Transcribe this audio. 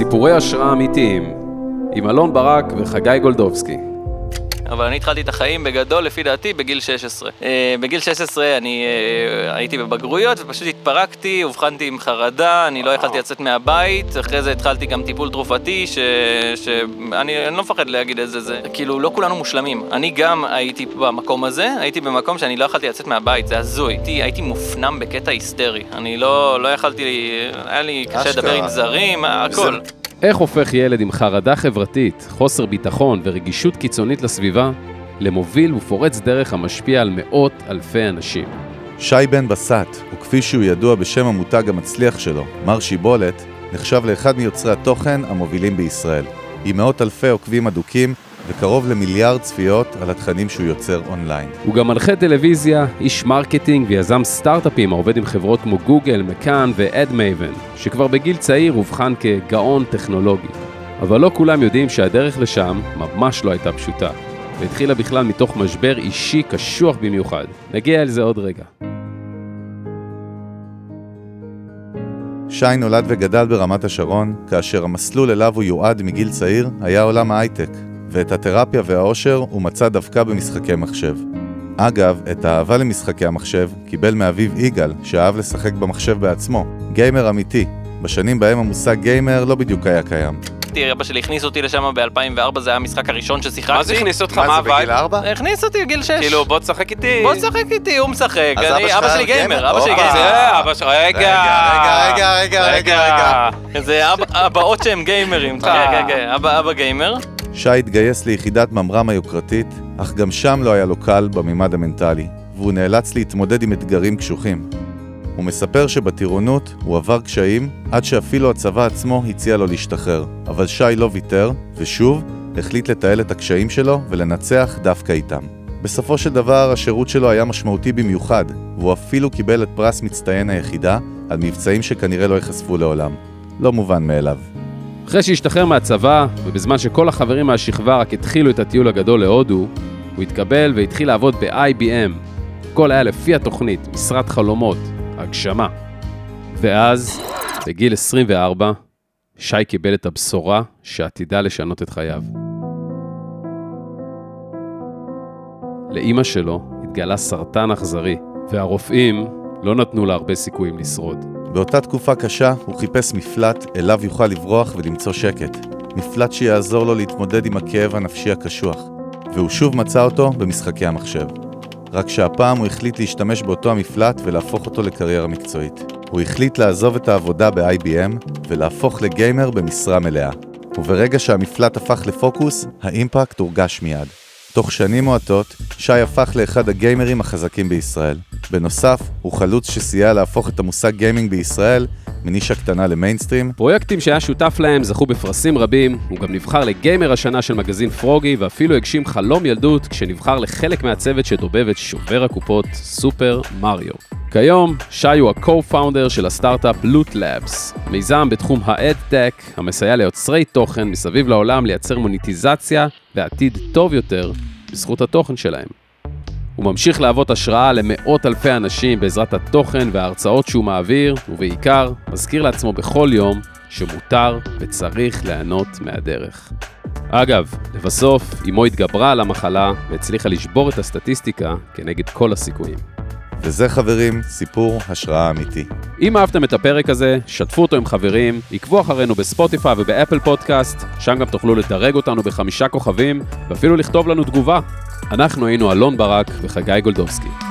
סיפורי השראה אמיתיים, עם אלון ברק וחגי גולדובסקי. אבל אני התחלתי את החיים בגדול, לפי דעתי, בגיל 16. Uh, בגיל 16 אני uh, הייתי בבגרויות ופשוט התפרקתי, אובחנתי עם חרדה, אני לא יכלתי לצאת מהבית, אחרי זה התחלתי גם טיפול תרופתי, שאני ש... אני לא מפחד להגיד את זה, זה כאילו לא כולנו מושלמים. אני גם הייתי במקום הזה, הייתי במקום שאני לא יכלתי לצאת מהבית, זה הזוי. הייתי, הייתי מופנם בקטע היסטרי, אני לא, לא יכלתי, היה לי קשה לדבר עם זרים, הכל. איך הופך ילד עם חרדה חברתית, חוסר ביטחון ורגישות קיצונית לסביבה למוביל ופורץ דרך המשפיע על מאות אלפי אנשים? שי בן בסט, וכפי שהוא ידוע בשם המותג המצליח שלו, מר שיבולת, נחשב לאחד מיוצרי התוכן המובילים בישראל. עם מאות אלפי עוקבים אדוקים וקרוב למיליארד צפיות על התכנים שהוא יוצר אונליין. הוא גם מנחה טלוויזיה, איש marketing ויזם סטארט-אפים העובד עם חברות כמו גוגל, מקאן ואדמייבן, שכבר בגיל צעיר אובחן כגאון טכנולוגי. אבל לא כולם יודעים שהדרך לשם ממש לא הייתה פשוטה, והתחילה בכלל מתוך משבר אישי קשוח במיוחד. נגיע אל זה עוד רגע. שי נולד וגדל ברמת השרון, כאשר המסלול אליו הוא יועד מגיל צעיר היה עולם ההייטק, ואת התרפיה והאושר הוא מצא דווקא במשחקי מחשב. אגב, את האהבה למשחקי המחשב קיבל מאביו יגאל, שאהב לשחק במחשב בעצמו, גיימר אמיתי. בשנים בהם המושג גיימר לא בדיוק היה קיים. אבא שלי הכניס אותי לשם ב-2004, זה היה המשחק הראשון ששיחקתי. מה זה הכניס אותך? מה זה בגיל 4? הכניס אותי בגיל 6. כאילו, בוא תשחק איתי. בוא תשחק איתי, הוא משחק. אז אבא שלי גיימר, אבא שלי. גיימר. זה, אבא שלך, רגע. רגע, רגע, רגע, רגע, רגע. זה אבא- אבאות שהם גיימרים. אה. כן, כן, כן, אבא אבא גיימר. שי התגייס ליחידת ממר"ם היוקרתית, אך גם שם לא היה לו קל בממד המנטלי, והוא נאלץ להתמודד עם אתגרים קשוחים. הוא מספר שבטירונות הוא עבר קשיים עד שאפילו הצבא עצמו הציע לו להשתחרר, אבל שי לא ויתר, ושוב, החליט לתעל את הקשיים שלו ולנצח דווקא איתם. בסופו של דבר, השירות שלו היה משמעותי במיוחד, והוא אפילו קיבל את פרס מצטיין היחידה על מבצעים שכנראה לא ייחשפו לעולם. לא מובן מאליו. אחרי שהשתחרר מהצבא, ובזמן שכל החברים מהשכבה רק התחילו את הטיול הגדול להודו, הוא התקבל והתחיל לעבוד ב-IBM. הכל היה לפי התוכנית, משרת חלומות, הגשמה. ואז, בגיל 24, שי קיבל את הבשורה שעתידה לשנות את חייו. לאימא שלו התגלה סרטן אכזרי, והרופאים לא נתנו לה הרבה סיכויים לשרוד. באותה תקופה קשה הוא חיפש מפלט אליו יוכל לברוח ולמצוא שקט. מפלט שיעזור לו להתמודד עם הכאב הנפשי הקשוח. והוא שוב מצא אותו במשחקי המחשב. רק שהפעם הוא החליט להשתמש באותו המפלט ולהפוך אותו לקריירה מקצועית. הוא החליט לעזוב את העבודה ב-IBM ולהפוך לגיימר במשרה מלאה. וברגע שהמפלט הפך לפוקוס, האימפקט הורגש מיד. תוך שנים מועטות, שי הפך לאחד הגיימרים החזקים בישראל. בנוסף, הוא חלוץ שסייע להפוך את המושג גיימינג בישראל מנישה קטנה למיינסטרים, פרויקטים שהיה שותף להם זכו בפרסים רבים, הוא גם נבחר לגיימר השנה של מגזין פרוגי, ואפילו הגשים חלום ילדות כשנבחר לחלק מהצוות שדובב את שובר הקופות, סופר מריו. כיום, שי הוא ה-co-founder של הסטארט-אפ Loot Labs, מיזם בתחום ה-EdTech המסייע ליוצרי תוכן מסביב לעולם לייצר מוניטיזציה ועתיד טוב יותר בזכות התוכן שלהם. הוא ממשיך להוות השראה למאות אלפי אנשים בעזרת התוכן וההרצאות שהוא מעביר, ובעיקר, מזכיר לעצמו בכל יום שמותר וצריך ליהנות מהדרך. אגב, לבסוף, אמו התגברה על המחלה והצליחה לשבור את הסטטיסטיקה כנגד כל הסיכויים. וזה חברים, סיפור השראה אמיתי. אם אהבתם את הפרק הזה, שתפו אותו עם חברים, עקבו אחרינו בספוטיפיי ובאפל פודקאסט, שם גם תוכלו לדרג אותנו בחמישה כוכבים, ואפילו לכתוב לנו תגובה. אנחנו היינו אלון ברק וחגי גולדובסקי.